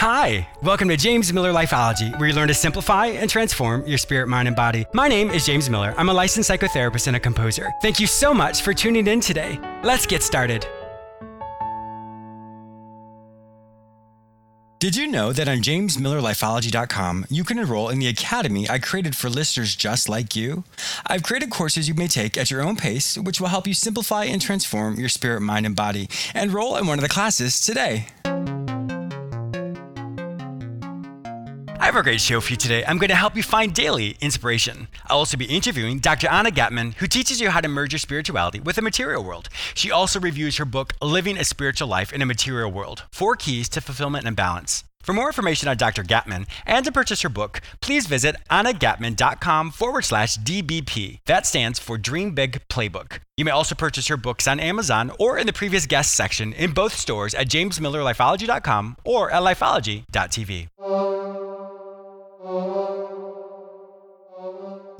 Hi, welcome to James Miller Lifeology, where you learn to simplify and transform your spirit, mind, and body. My name is James Miller. I'm a licensed psychotherapist and a composer. Thank you so much for tuning in today. Let's get started. Did you know that on jamesmillerlifeology.com you can enroll in the academy I created for listeners just like you? I've created courses you may take at your own pace, which will help you simplify and transform your spirit, mind, and body. Enroll in one of the classes today. Have a great show for you today. I'm going to help you find daily inspiration. I'll also be interviewing Dr. Anna Gatmon, who teaches you how to merge your spirituality with the material world. She also reviews her book, Living a Spiritual Life in a Material World Four Keys to Fulfillment and Balance. For more information on Dr. Gatmon and to purchase her book, please visit annagatmon.com forward slash DBP. That stands for Dream Big Playbook. You may also purchase her books on Amazon or in the previous guest section in both stores at jamesmillerlifeology.com or at lifeology.tv.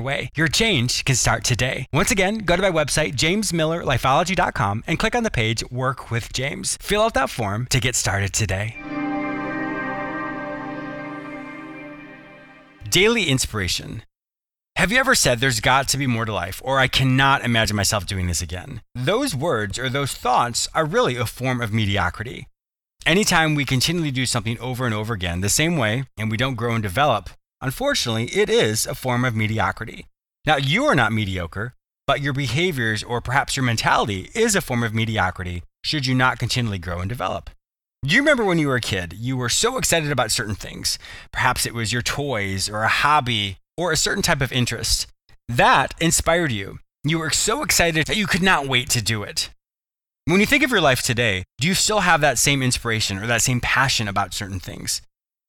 your way. Your change can start today. Once again, go to my website, jamesmillerlifeology.com, and click on the page Work with James. Fill out that form to get started today. Daily inspiration. Have you ever said there's got to be more to life, or I cannot imagine myself doing this again? Those words or those thoughts are really a form of mediocrity. Anytime we continually do something over and over again the same way and we don't grow and develop, Unfortunately, it is a form of mediocrity. Now, you are not mediocre, but your behaviors or perhaps your mentality is a form of mediocrity should you not continually grow and develop. Do you remember when you were a kid, you were so excited about certain things? Perhaps it was your toys or a hobby or a certain type of interest. That inspired you. You were so excited that you could not wait to do it. When you think of your life today, do you still have that same inspiration or that same passion about certain things?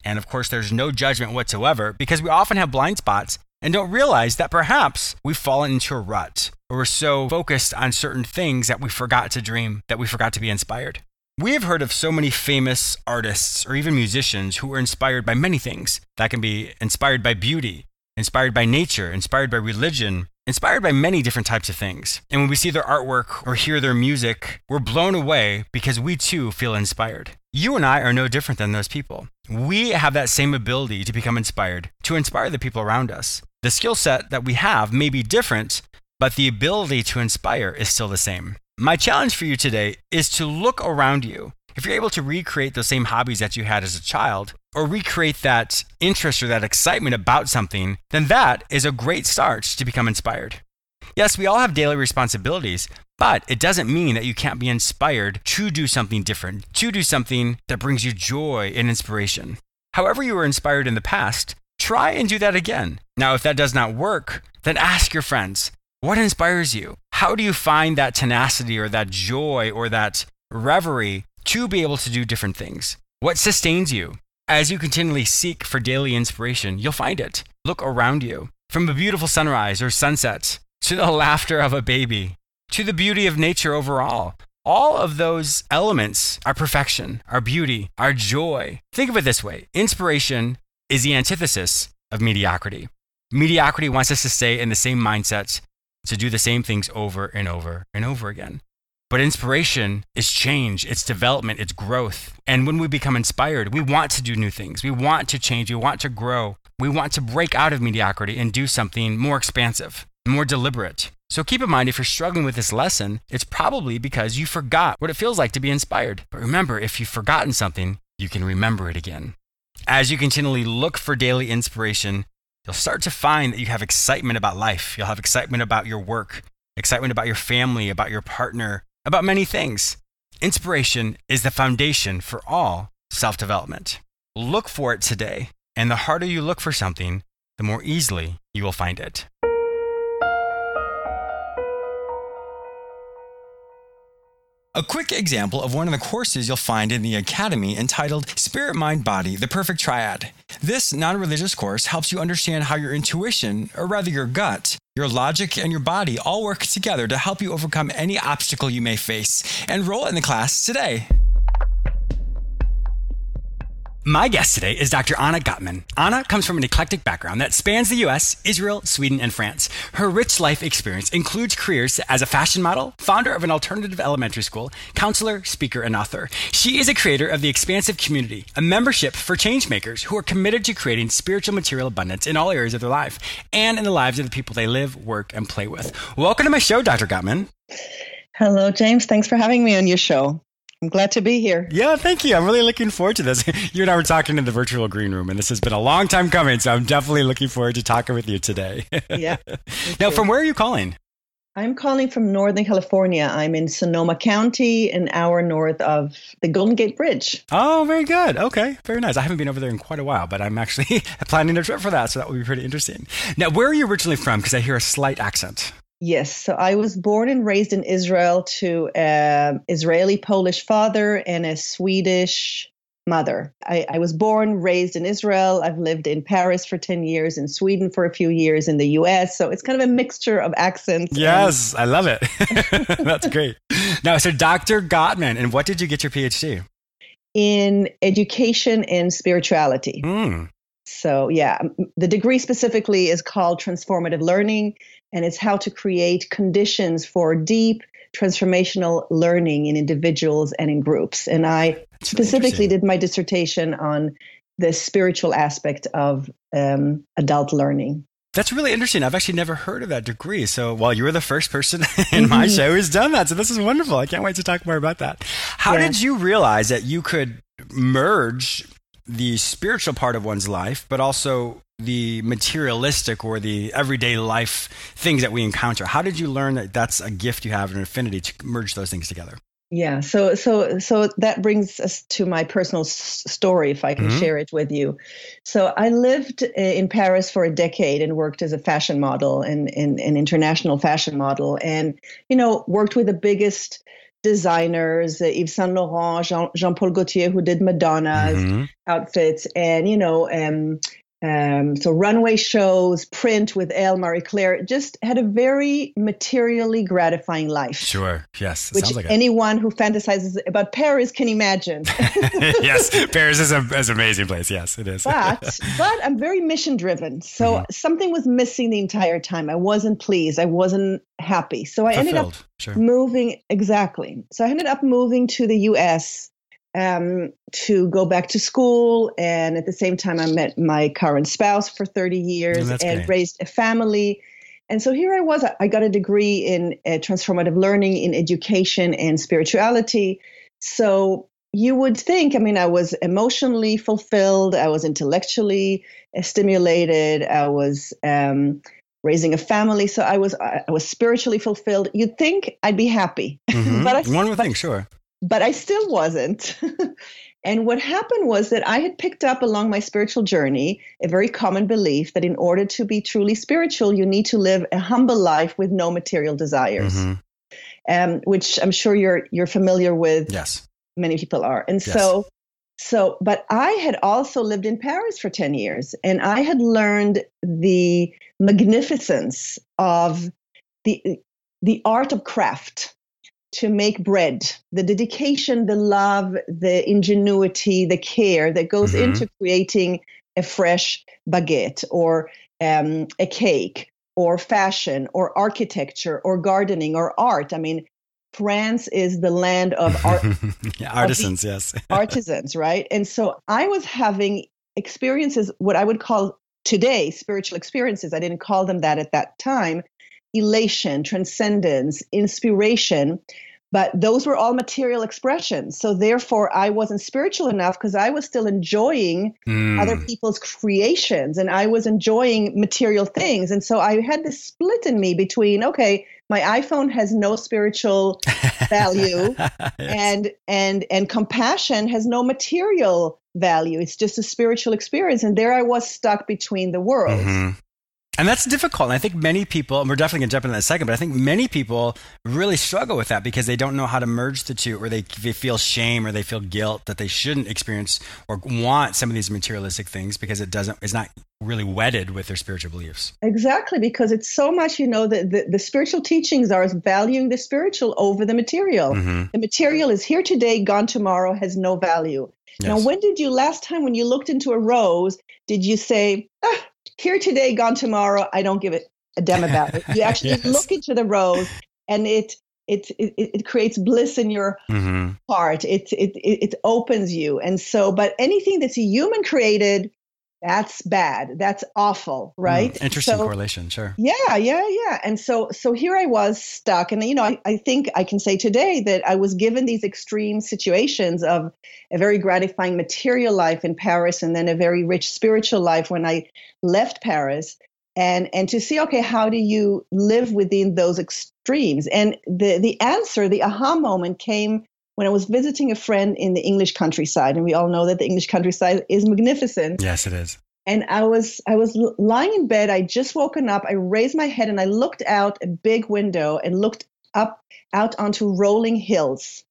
And of course, there's no judgment whatsoever because we often have blind spots and don't realize that perhaps we've fallen into a rut or we're so focused on certain things that we forgot to dream, that we forgot to be inspired. We have heard of so many famous artists or even musicians who were inspired by many things. That can be inspired by beauty, inspired by nature, inspired by religion, inspired by many different types of things. And when we see their artwork or hear their music, we're blown away because we too feel inspired. You and I are no different than those people. We have that same ability to become inspired, to inspire the people around us. The skill set that we have may be different, but the ability to inspire is still the same. My challenge for you today is to look around you. If you're able to recreate those same hobbies that you had as a child, or recreate that interest or that excitement about something, then that is a great start to become inspired. Yes, we all have daily responsibilities, but it doesn't mean that you can't be inspired to do something different, to do something that brings you joy and inspiration. However, you were inspired in the past, try and do that again. Now, if that does not work, then ask your friends what inspires you? How do you find that tenacity or that joy or that reverie to be able to do different things? What sustains you? As you continually seek for daily inspiration, you'll find it. Look around you. From a beautiful sunrise or sunset to the laughter of a baby to the beauty of nature overall. All of those elements are perfection, our beauty, our joy. Think of it this way inspiration is the antithesis of mediocrity. Mediocrity wants us to stay in the same mindsets, to do the same things over and over and over again. But inspiration is change, it's development, it's growth. And when we become inspired, we want to do new things. We want to change, we want to grow. We want to break out of mediocrity and do something more expansive, more deliberate. So keep in mind if you're struggling with this lesson, it's probably because you forgot what it feels like to be inspired. But remember, if you've forgotten something, you can remember it again. As you continually look for daily inspiration, you'll start to find that you have excitement about life. You'll have excitement about your work, excitement about your family, about your partner, about many things. Inspiration is the foundation for all self development. Look for it today, and the harder you look for something, the more easily you will find it. A quick example of one of the courses you'll find in the Academy entitled Spirit, Mind, Body The Perfect Triad. This non religious course helps you understand how your intuition, or rather your gut, your logic, and your body all work together to help you overcome any obstacle you may face. Enroll in the class today. My guest today is Dr. Anna Gatmon. Anna comes from an eclectic background that spans the US, Israel, Sweden, and France. Her rich life experience includes careers as a fashion model, founder of an alternative elementary school, counselor, speaker, and author. She is a creator of the Expansive Community, a membership for changemakers who are committed to creating spiritual material abundance in all areas of their life and in the lives of the people they live, work, and play with. Welcome to my show, Dr. Gatmon. Hello, James. Thanks for having me on your show. I'm glad to be here. Yeah, thank you. I'm really looking forward to this. You and I were talking in the virtual green room, and this has been a long time coming, so I'm definitely looking forward to talking with you today. Yeah. now, from where are you calling? I'm calling from Northern California. I'm in Sonoma County, an hour north of the Golden Gate Bridge. Oh, very good. Okay, very nice. I haven't been over there in quite a while, but I'm actually planning a trip for that, so that will be pretty interesting. Now, where are you originally from? Because I hear a slight accent. Yes, so I was born and raised in Israel to an Israeli Polish father and a Swedish mother. I, I, was born, raised in Israel. I've lived in Paris for 10 years, in Sweden for a few years, in the US. So it's kind of a mixture of accents. Yes, and- I love it. That's great. Now, so Dr. Gatmon, and what did you get your PhD? In education and spirituality. Mm. So, yeah, the degree specifically is called transformative learning and it's how to create conditions for deep transformational learning in individuals and in groups. And I That's specifically did my dissertation on the spiritual aspect of um, adult learning. That's really interesting. I've actually never heard of that degree. So, well, you were the first person in my mm-hmm. show who's done that. So, this is wonderful. I can't wait to talk more about that. How yeah. did you realize that you could merge the spiritual part of one's life, but also the materialistic or the everyday life things that we encounter. How did you learn that that's a gift you have, an affinity to merge those things together? Yeah, so so so that brings us to my personal s- story, if I can mm-hmm. share it with you. So I lived in Paris for a decade and worked as a fashion model and, an international fashion model, and you know worked with the biggest designers, uh, Yves Saint Laurent, Jean Paul Gaultier, who did Madonna's mm-hmm. outfits, and you know, um, um, so runway shows, print with Elle Marie Claire, just had a very materially gratifying life. Sure. Yes. Which like anyone who fantasizes about Paris can imagine. yes, Paris is, a, is an amazing place. Yes, it is. but but I'm very mission driven. So mm-hmm. something was missing the entire time. I wasn't pleased. I wasn't happy. So I Fulfilled. ended up sure. moving exactly. So I ended up moving to the U.S um, to go back to school. And at the same time, I met my current spouse for 30 years oh, and great. raised a family. And so here I was. I got a degree in uh, transformative learning, in education and spirituality. So you would think, I mean, I was emotionally fulfilled, I was intellectually uh, stimulated, I was um, raising a family, so I was I was spiritually fulfilled. You'd think I'd be happy, mm-hmm. but I, one would think, sure but I still wasn't. and what happened was that I had picked up along my spiritual journey a very common belief that in order to be truly spiritual, you need to live a humble life with no material desires. Mm-hmm. Um, which I'm sure you're you're familiar with. Yes, many people are, and yes. so so. But I had also lived in Paris for ten years, and I had learned the magnificence of the the art of craft to make bread, the dedication, the love, the ingenuity, the care that goes mm-hmm. into creating a fresh baguette or um, a cake or fashion or architecture or gardening or art. I mean, France is the land of art, artisans, of yes, artisans, right? And so I was having experiences, what I would call today spiritual experiences. I didn't call them that at that time, elation, transcendence, inspiration. But those were all material expressions. So therefore, I wasn't spiritual enough because I was still enjoying mm. other people's creations and I was enjoying material things. And so I had this split in me between, okay, my iphone has no spiritual value yes. and and and compassion has no material value it's just a spiritual experience and there i was stuck between the worlds mm-hmm. And that's difficult. And I think many people, and we're definitely going to jump into that in a second, but I think many people really struggle with that because they don't know how to merge the two, or they, they feel shame or they feel guilt that they shouldn't experience or want some of these materialistic things because it doesn't, is not really wedded with their spiritual beliefs. Exactly, because it's so much, you know, the, the, the spiritual teachings are valuing the spiritual over the material. Mm-hmm. The material is here today, gone tomorrow, has no value. Yes. Now, when did you last time when you looked into a rose, did you say, ah, here today, gone tomorrow. I don't give it a damn about it. You actually yes. look into the rose, and it it it, it creates bliss in your mm-hmm. heart. It, it it opens you, and so. But anything that's human created that's bad. That's awful hmm, right? mm, interesting so, correlation sure. Yeah yeah yeah. And so so here i was stuck. And you know I, I think i can say today that i was given these extreme situations of a very gratifying material life in paris and then a very rich spiritual life when i left paris. And and to see okay how do you live within those extremes? And the the answer the aha moment came when I was visiting a friend in the English countryside, and we all know that the English countryside is magnificent. Yes, it is. And I was I was lying in bed. I just woken up. I raised my head and I looked out a big window and looked up out onto rolling hills.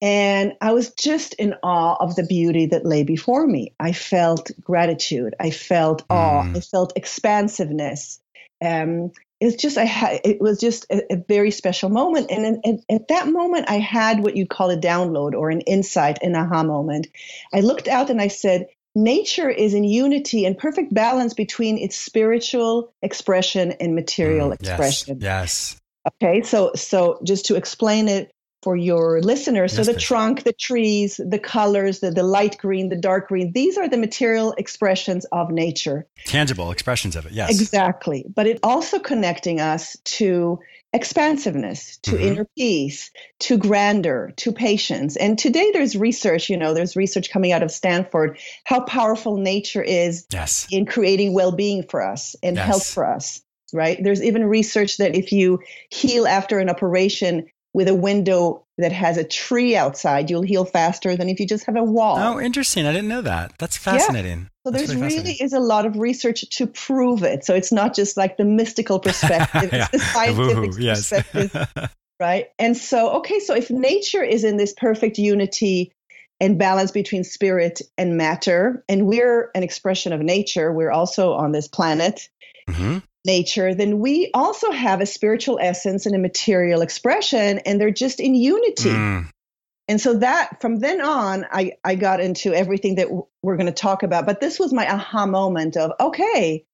And I was just in awe of the beauty that lay before me. I felt gratitude. I felt awe. Mm. I felt expansiveness. Um, it's just I had it was just a, a very special moment, and, in, at that moment I had what you'd call a download or an insight, an aha moment. I looked out and I said, nature is in unity and perfect balance between its spiritual expression and material mm, expression. Yes. Okay, so so just to explain it for your listeners. Yes, so the trunk, the trees, the colors, the, the light green, the dark green, these are the material expressions of nature. Tangible expressions of it, yes. Exactly. But it also connecting us to expansiveness, to mm-hmm. inner peace, to grandeur, to patience. And today there's research, you know, there's research coming out of Stanford, how powerful nature is yes. in creating well-being for us and yes. health for us right? There's even research that if you heal after an operation, with a window that has a tree outside, you'll heal faster than if you just have a wall. Oh, interesting. I didn't know that. That's fascinating. Yeah. So there's really is a lot of research to prove it. So it's not just like the mystical perspective, yeah. it's the scientific yes. perspective. right? And so, okay, so if nature is in this perfect unity and balance between spirit and matter, and we're an expression of nature, we're also on this planet. Mm-hmm nature, then we also have a spiritual essence and a material expression, and they're just in unity. Mm. And so that from then on, I, I got into everything that we're going to talk about. But this was my aha moment of okay,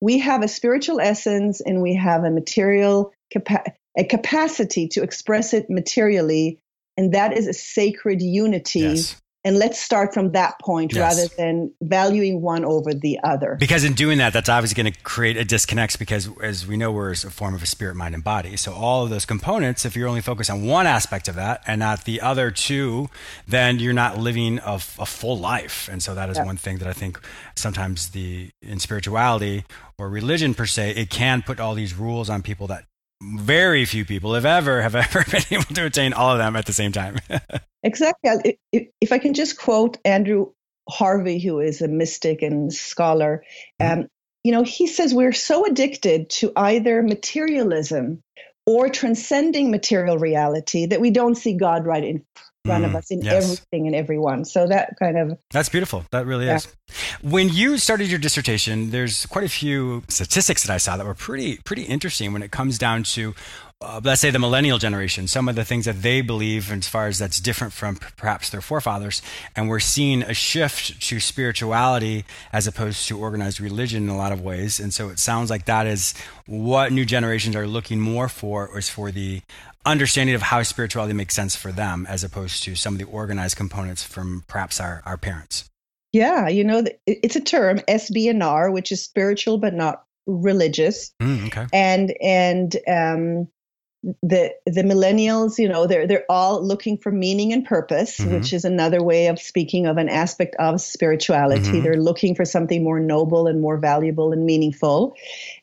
we have a spiritual essence and we have a material capa- a capacity to express it materially, and that is a sacred unity yes and let's start from that point yes. rather than valuing one over the other. Because in doing that, that's obviously going to create a disconnect because, as we know, we're a form of a spirit, mind, and body. So, all of those components, if you're only focused on one aspect of that and not the other two, then you're not living a, a full life. And so, that is yeah. one thing that I think sometimes the in spirituality or religion per se, it can put all these rules on people that very few people, if ever, have ever been able to attain all of them at the same time. exactly. If, if, I can just quote Andrew Harvey, who is a mystic and scholar, mm-hmm. um, you know, he says we're so addicted to either materialism or transcending material reality that we don't see God right in front mm, of us in yes. everything and everyone. So that kind of That's beautiful. That really yeah. is. When you started your dissertation, there's quite a few statistics that I saw that were pretty pretty interesting when it comes down to uh, let's say the millennial generation, some of the things that they believe as far as that's different from perhaps their forefathers. And we're seeing a shift to spirituality as opposed to organized religion in a lot of ways. And so it sounds like that is what new generations are looking more for is for the understanding of how spirituality makes sense for them as opposed to some of the organized components from perhaps our, our parents. Yeah, you know, it's a term SBNR, which is spiritual but not religious. Mm, okay. And and um, the the millennials, you know, they're they're all looking for meaning and purpose, mm-hmm. which is another way of speaking of an aspect of spirituality. Mm-hmm. They're looking for something more noble and more valuable and meaningful,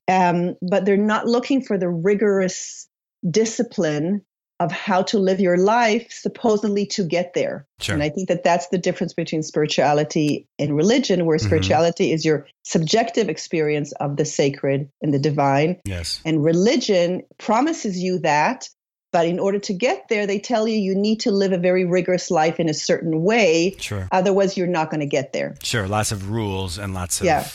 um, but they're not looking for the rigorous discipline of how to live your life supposedly to get there. Sure. And I think that that's the difference between spirituality and religion, where mm-hmm. spirituality is your subjective experience of the sacred and the divine. Yes. And religion promises you that, but in order to get there, they tell you you need to live a very rigorous life in a certain way. Sure. Otherwise, you're not going to get there. Sure. Lots of rules and lots of. Yeah.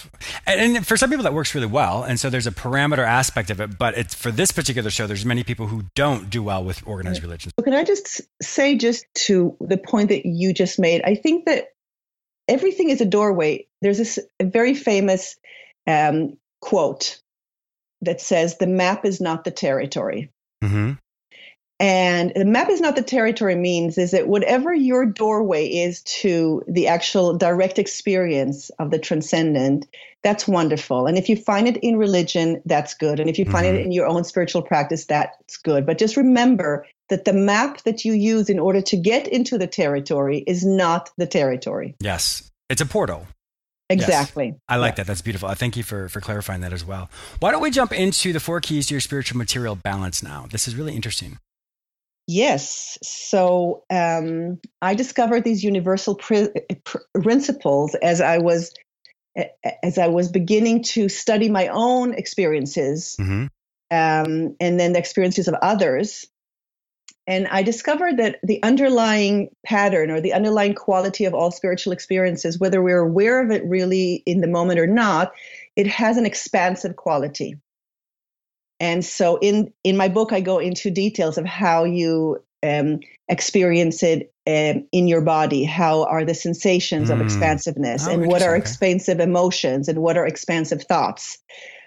And, and for some people, that works really well. And so there's a parameter aspect of it. But it's for this particular show, there's many people who don't do well with organized right. religions. Can I just say, just to the point that you just made, I think that everything is a doorway. There's this very famous um, quote that says, The map is not the territory. Mm-hmm. And the map is not the territory means is that whatever your doorway is to the actual direct experience of the transcendent, that's wonderful. And if you find it in religion, that's good. And if you find mm-hmm. it in your own spiritual practice, that's good. But just remember that the map that you use in order to get into the territory is not the territory. Yes. It's a portal. Exactly. Yes. I like yeah. that. That's beautiful. I thank you for, for clarifying that as well. Why don't we jump into the four keys to your spiritual material balance now? This is really interesting. Yes. So um, I discovered these universal pr- pr- principles as I was as I was beginning to study my own experiences, mm-hmm. um, and then the experiences of others. And I discovered that the underlying pattern or the underlying quality of all spiritual experiences, whether we're aware of it really in the moment or not, it has an expansive quality. And so in in my book, I go into details of how you um, experience it um, in your body. How are the sensations mm. of expansiveness, oh, and what are expansive emotions, and what are expansive thoughts.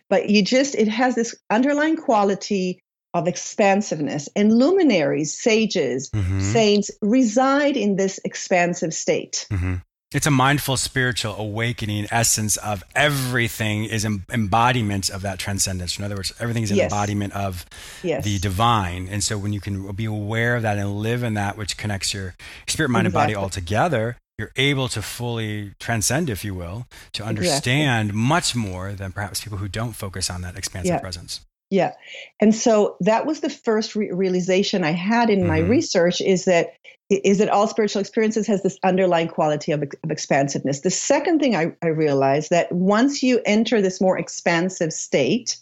But you just it has this underlying quality of expansiveness, and luminaries, sages, mm-hmm. saints reside in this expansive state. Mm-hmm. It's a mindful spiritual awakening essence of everything is em- embodiment of that transcendence. In other words, everything is an yes. embodiment of yes. the divine. And so when you can be aware of that and live in that which connects your spirit, mind, exactly. and body all together, you're able to fully transcend, if you will, to understand exactly. much more than perhaps people who don't focus on that expansive yeah. presence. Yeah. And so that was the first re- realization I had in mm-hmm. my research is that is that all spiritual experiences has this underlying quality of, of expansiveness. The second thing I, I realized that once you enter this more expansive state,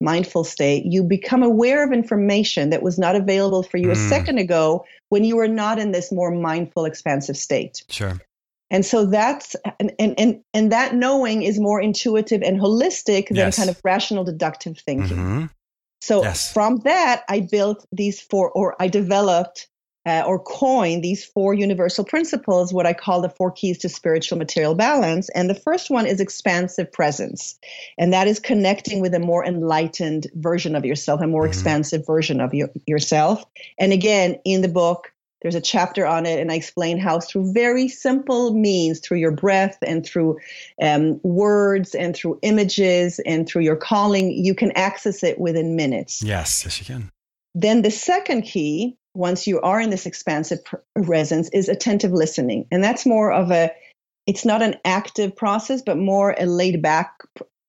mindful state, you become aware of information that was not available for you mm. a second ago when you were not in this more mindful, expansive state. Sure. And so that's and and and, and that knowing is more intuitive and holistic than yes. kind of rational deductive thinking. Mm-hmm. So yes. from that, I built these four, or I developed uh, or coin these four universal principles, what I call the four keys to spiritual material balance. And the first one is expansive presence. And that is connecting with a more enlightened version of yourself, a more mm-hmm. expansive version of your, yourself. And again, in the book, there's a chapter on it, and I explain how through very simple means, through your breath and through um, words and through images and through your calling, you can access it within minutes. Yes, yes, you can. Then the second key once you are in this expansive presence is attentive listening and that's more of a it's not an active process but more a laid back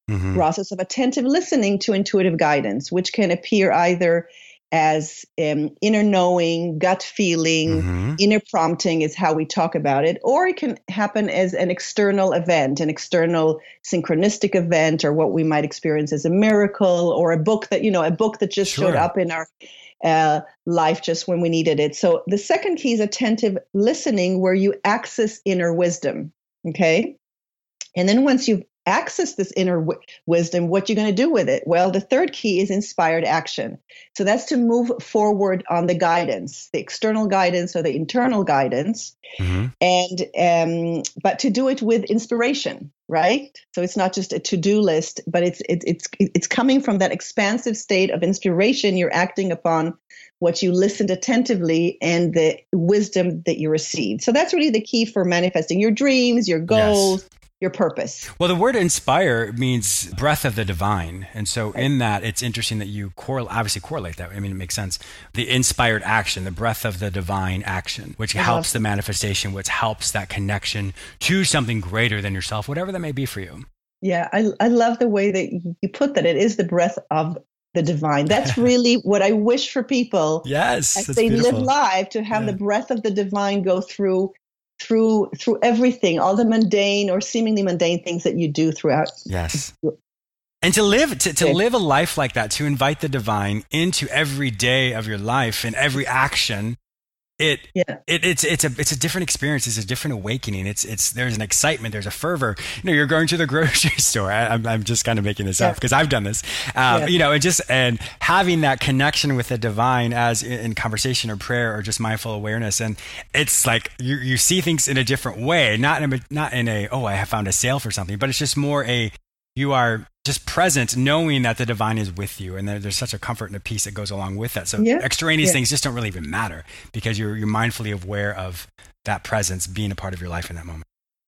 mm-hmm. process of attentive listening to intuitive guidance which can appear either as um, inner knowing gut feeling mm-hmm. inner prompting is how we talk about it or it can happen as an external event an external synchronistic event or what we might experience as a miracle or a book that you know a book that just sure. showed up in our uh, life just when we needed it. So the second key is attentive listening, where you access inner wisdom. Okay. And then once you've access this inner w- wisdom, what you're going to do with it? Well, the third key is inspired action. So that's to move forward on the guidance, the external guidance or the internal guidance, mm-hmm. and um, but to do it with inspiration, right? So it's not just a to-do list, but it's it, it's it's coming from that expansive state of inspiration. You're acting upon what you listened attentively and the wisdom that you received. So that's really the key for manifesting your dreams, your goals, yes your purpose. Well, the word inspire means breath of the divine. And so right. in that, it's interesting that you correl- obviously correlate that. I mean, it makes sense. The inspired action, the breath of the divine action, which I helps the manifestation, which helps that connection to something greater than yourself, whatever that may be for you. Yeah, I, I love the way that you put that. It is the breath of the divine. That's really what I wish for people. Yes, as they beautiful. live life to have yeah. the breath of the divine go through through through everything, all the mundane or seemingly mundane things that you do throughout. Yes. And to live to, to live a life like that, to invite the divine into every day of your life and every action it, yeah. it it's it's a it's a different experience. It's a different awakening. It's it's there's an excitement. There's a fervor. You know, you're going to the grocery store. I, am I'm, I'm just kind of making this yeah. up because I've done this. Um, yeah. You know, and just and having that connection with the divine as in, in, conversation or prayer or just mindful awareness, and it's like you you see things in a different way. Not in a not in a oh I have found a sale for something, but it's just more a you are just present, knowing that the divine is with you, and there's such a comfort and a peace that goes along with that. So yeah. extraneous yeah. things just don't really even matter because you're you're mindfully aware of that presence being a part of your life in that moment.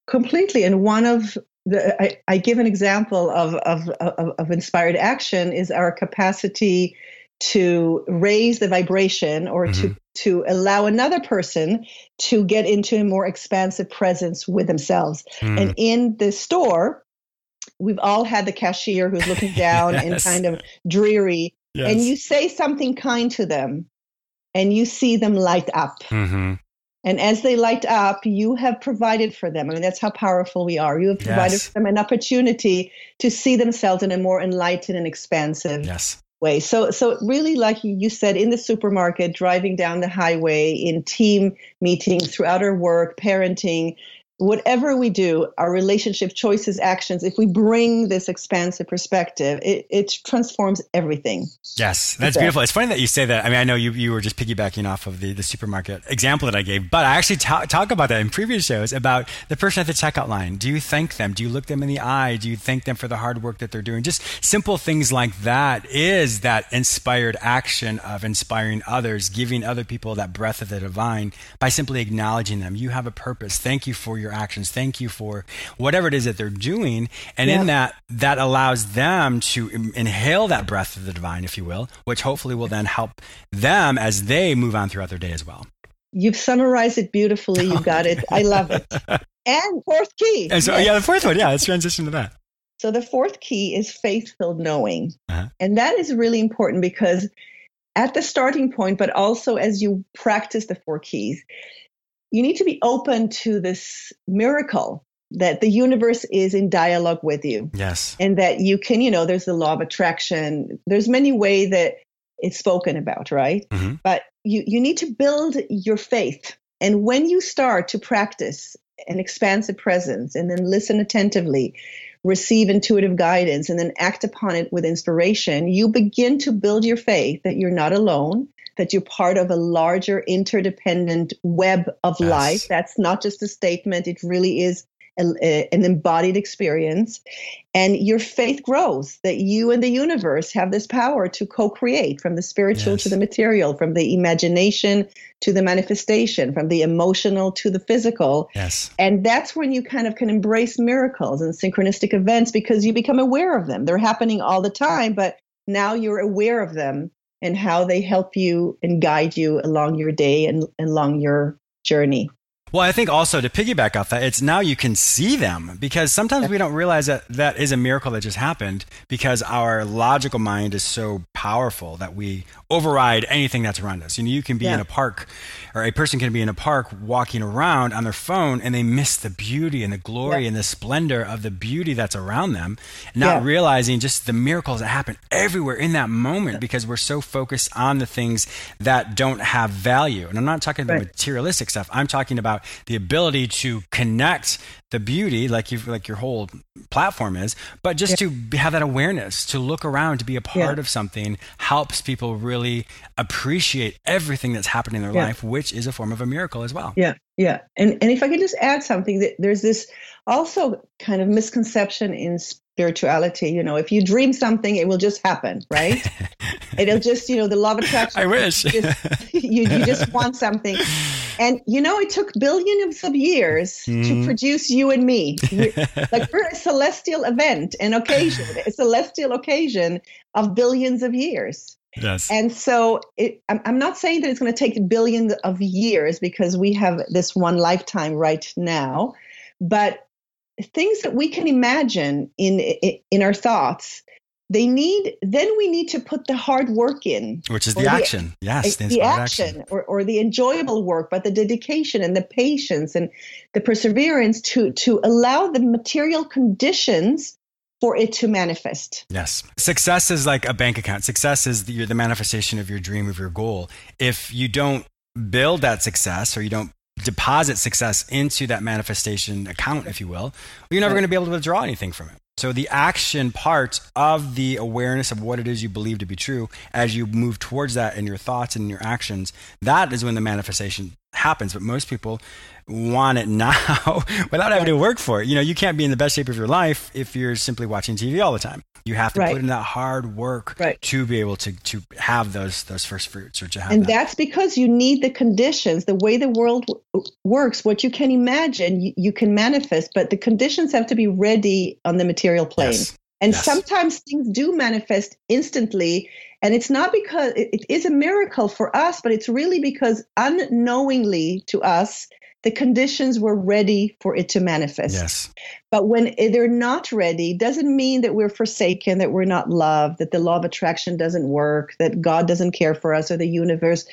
Completely, and one of the, I, I give an example of, of of of inspired action is our capacity to raise the vibration or mm-hmm. to to allow another person to get into a more expansive presence with themselves. Mm. And in the store, we've all had the cashier who's looking down yes. and kind of dreary yes. and you say something kind to them and you see them light up mm-hmm. and as they light up you have provided for them i mean that's how powerful we are you have provided yes. for them an opportunity to see themselves in a more enlightened and expansive yes way so so really like you said in the supermarket driving down the highway in team meetings throughout our work parenting whatever we do, our relationship choices, actions, if we bring this expansive perspective, it, it transforms everything. Yes, that's beautiful. It's funny that you say that. I mean, I know you, you were just piggybacking off of the, the supermarket example that I gave, but I actually ta- talk about that in previous shows about the person at the checkout line. Do you thank them? Do you look them in the eye? Do you thank them for the hard work that they're doing? Just simple things like that is that inspired action of inspiring others, giving other people that breath of the divine by simply acknowledging them. You have a purpose. Thank you for your your actions. Thank you for whatever it is that they're doing. And yeah. in that, that allows them to inhale that breath of the divine, if you will, which hopefully will then help them as they move on throughout their day as well. You've summarized it beautifully. You got it. I love it. And fourth key. And so, yes. yeah, the fourth one. Yeah, let's transition to that. So the fourth key is faith-filled knowing, uh-huh. and that is really important because at the starting point, but also as you practice the four keys, you need to be open to this miracle that the universe is in dialogue with you. Yes. And that you can, you know, there's the law of attraction. There's many ways that it's spoken about, right? Mm-hmm. But you, you need to build your faith. And when you start to practice an expansive presence and then listen attentively, receive intuitive guidance, and then act upon it with inspiration, you begin to build your faith that you're not alone, that you're part of a larger interdependent web of yes. life. That's not just a statement, it really is a, a, an embodied experience. And your faith grows that you and the universe have this power to co create from the spiritual yes. to the material, from the imagination to the manifestation, from the emotional to the physical. Yes. And that's when you kind of can embrace miracles and synchronistic events because you become aware of them. They're happening all the time, but now you're aware of them and how they help you and guide you along your day and, and along your journey. Well, I think also to piggyback off that, it's now you can see them because sometimes we don't realize that that is a miracle that just happened because our logical mind is so powerful that we override anything that's around us. You know, you can be yeah. in a park or a person can be in a park walking around on their phone and they miss the beauty and the glory yeah. and the splendor of the beauty that's around them, not yeah. realizing just the miracles that happen everywhere in that moment because we're so focused on the things that don't have value. And I'm not talking about right. materialistic stuff. I'm talking about the ability to connect the beauty like you like your whole platform is but just yeah. to have that awareness to look around to be a part yeah. of something helps people really appreciate everything that's happening in their yeah. life which is a form of a miracle as well yeah yeah and and if i could just add something that there's this also kind of misconception in spirituality you know if you dream something it will just happen right it'll just you know the law of attraction i wish you, just, you, you just want something and you know, it took billions of years mm. to mm-hmm. produce you and me. like we're a celestial event, an occasion, a celestial occasion of billions of years. Yes. And so it, I'm, I'm not saying that it's going to take billions of years because we have this one lifetime right now, but things that we can imagine in in our thoughts they need then we need to put the hard work in. Which is the, the action. Yes the, the action, action, Or, or the enjoyable work but the dedication and the patience and the perseverance to to allow the material conditions for it to manifest. Yes. Success is like a bank account. Success is the, the manifestation of your dream of your goal. If you don't build that success or you don't deposit success into that manifestation account if you will you're never going to be able to withdraw anything from it so the action part of the awareness of what it is you believe to be true as you move towards that in your thoughts and your actions, that is when the manifestation happens. But most people want it now without having to work for it. You know, you can't be in the best shape of your life if you're simply watching TV all the time. You have to right. put in that hard work right. to be able to to have those those first fruits or to have And that. that's because you need the conditions, the way the world w- works, what you can imagine, you, you, can manifest, but the conditions have to be ready on the material plane. Yes. And yes. sometimes things do manifest instantly. And it's not because it, it is a miracle for us, but it's really because unknowingly to us, the conditions were ready for it to manifest. Yes. But when they're not ready, doesn't mean that we're forsaken, that we're not loved, that the law of attraction doesn't work, that God doesn't care for us or the universe.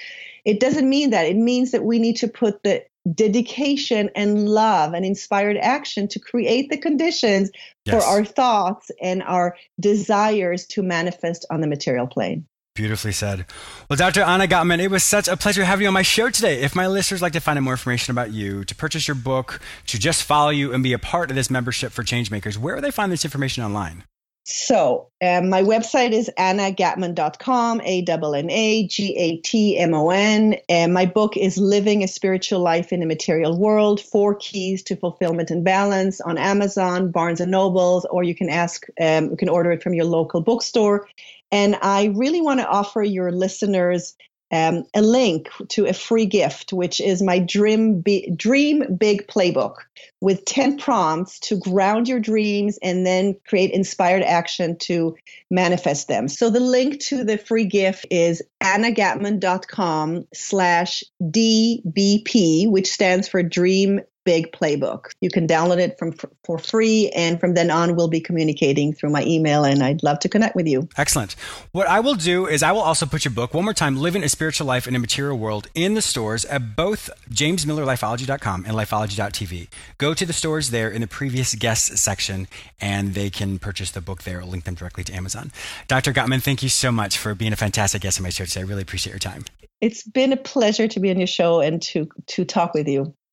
It doesn't mean that. It means that we need to put the dedication and love and inspired action to create the conditions yes. for our thoughts and our desires to manifest on the material plane. Beautifully said. Well, Dr. Anna Gatmon, it was such a pleasure having you on my show today. If my listeners like to find out more information about you, to purchase your book, to just follow you and be a part of this membership for Changemakers, where would they find this information online? So, um, my website is annagatmon.com, A N A G A T M O N. And my book is Living a Spiritual Life in a Material World Four Keys to Fulfillment and Balance on Amazon, Barnes and Nobles, or you can ask, um, you can order it from your local bookstore. And I really want to offer your listeners um, a link to a free gift, which is my Dream, Dream Big Playbook with 10 prompts to ground your dreams and then create inspired action to manifest them. So the link to the free gift is annagatmon.com slash DBP, which stands for Dream big playbook. You can download it from for free, and from then on, we'll be communicating through my email, and I'd love to connect with you. Excellent. What I will do is I will also put your book one more time, "Living a Spiritual Life in a Material World," in the stores at both jamesmillerlifeology.com and lifeology.tv. Go to the stores there in the previous guests section, and they can purchase the book there. I'll link them directly to Amazon. Dr. Gatmon, thank you so much for being a fantastic guest on my show today. I really appreciate your time. It's been a pleasure to be on your show and to to talk with you.